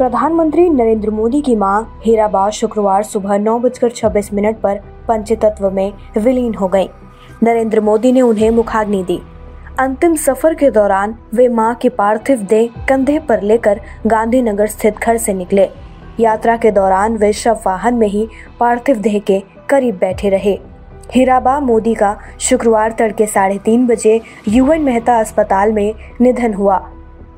प्रधानमंत्री नरेंद्र मोदी की माँ हीराबा शुक्रवार सुबह नौ बजकर छब्बीस मिनट पर पंचतत्व में विलीन हो गई नरेंद्र मोदी ने उन्हें मुखाग्नि दी। अंतिम सफ़र के दौरान वे माँ की पार्थिव देह कंधे पर लेकर गांधीनगर स्थित घर से निकले। यात्रा के दौरान वे शव वाहन में ही पार्थिव देह के करीब बैठे रहे। हीराबा मोदी का शुक्रवार तड़के साढ़े तीन बजे यूएन मेहता अस्पताल में निधन हुआ।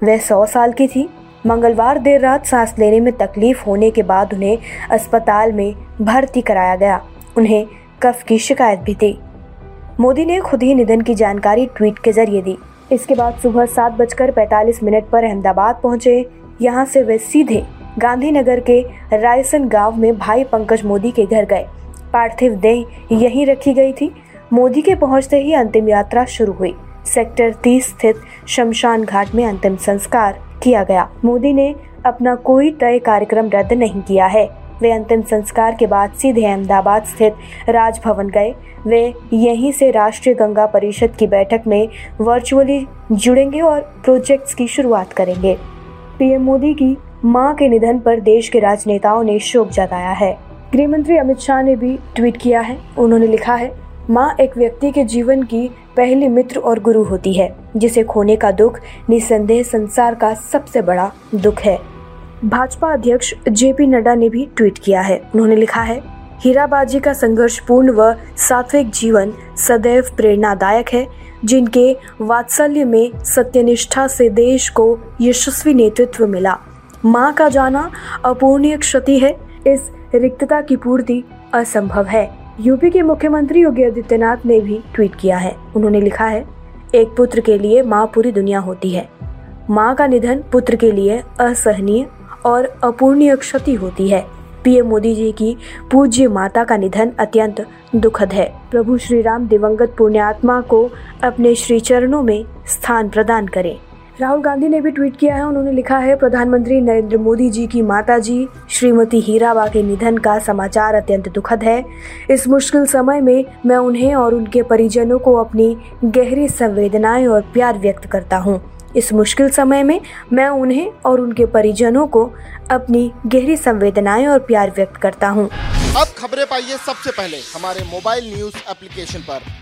वह सौ साल की थी। मंगलवार देर रात सांस लेने में तकलीफ़ होने के बाद उन्हें अस्पताल में भर्ती कराया गया। उन्हें कफ की शिकायत भी थी। मोदी ने खुद ही निधन की जानकारी ट्वीट के ज़रिए दी। इसके बाद सुबह सात बजकर पैतालीस मिनट पर अहमदाबाद पहुँचे। यहाँ से वे सीधे गांधीनगर के रायसन गाँव में भाई पंकज मोदी के घर गए। पार्थिव देह यहीं रखी गई थी। मोदी के पहुँचते ही अंतिम यात्रा शुरू हुई। सेक्टर 30 स्थित शमशान घाट में अंतिम संस्कार। किया गया। मोदी ने अपना कोई तय कार्यक्रम रद्द नहीं किया है। वे अंतिम संस्कार के बाद सीधे अहमदाबाद स्थित राजभवन गए। वे यहीं से राष्ट्रीय गंगा परिषद की बैठक में वर्चुअली जुड़ेंगे और प्रोजेक्ट्स की शुरुआत करेंगे। पीएम मोदी की माँ के निधन पर देश के राजनेताओं ने शोक जताया है। गृह मंत्री अमित शाह ने भी ट्वीट किया है। उन्होंने लिखा है माँ एक व्यक्ति के जीवन की पहली मित्र और गुरु होती है, जिसे खोने का दुख, निसंदेह संसार का सबसे बड़ा दुख है। भाजपा अध्यक्ष जेपी नड्डा ने भी ट्वीट किया है। उन्होंने लिखा है, हीराबाजी का संघर्षपूर्ण व सात्विक जीवन सदैव प्रेरणादायक है, जिनके वात्सल्य में सत्यनिष्ठा से देश को यशस्वी नेतृत्व मिला। माँ का जाना अपूर्णीय क्षति है, इस रिक्तता की पूर्ति असंभव है। यूपी के मुख्यमंत्री योगी आदित्यनाथ ने भी ट्वीट किया है। उन्होंने लिखा है, एक पुत्र के लिए माँ पूरी दुनिया होती है। माँ का निधन पुत्र के लिए असहनीय और अपूर्णीय क्षति होती है। पीएम मोदी जी की पूज्य माता का निधन अत्यंत दुखद है। प्रभु श्री राम दिवंगत पुण्यात्मा को अपने श्री चरणों में स्थान प्रदान करें। राहुल गांधी ने भी ट्वीट किया है। उन्होंने लिखा है, प्रधानमंत्री नरेंद्र मोदी जी की माता जी श्रीमती हीराबा के निधन का समाचार अत्यंत दुखद है। इस मुश्किल समय में मैं उन्हें और उनके परिजनों को अपनी गहरी संवेदनाएँ और प्यार व्यक्त करता हूँ। इस मुश्किल समय में मैं उन्हें और उनके परिजनों को अपनी गहरी संवेदनाएँ और प्यार व्यक्त करता हूँ। अब खबरें पाइए सबसे पहले हमारे मोबाइल न्यूज़ एप्लीकेशन पर।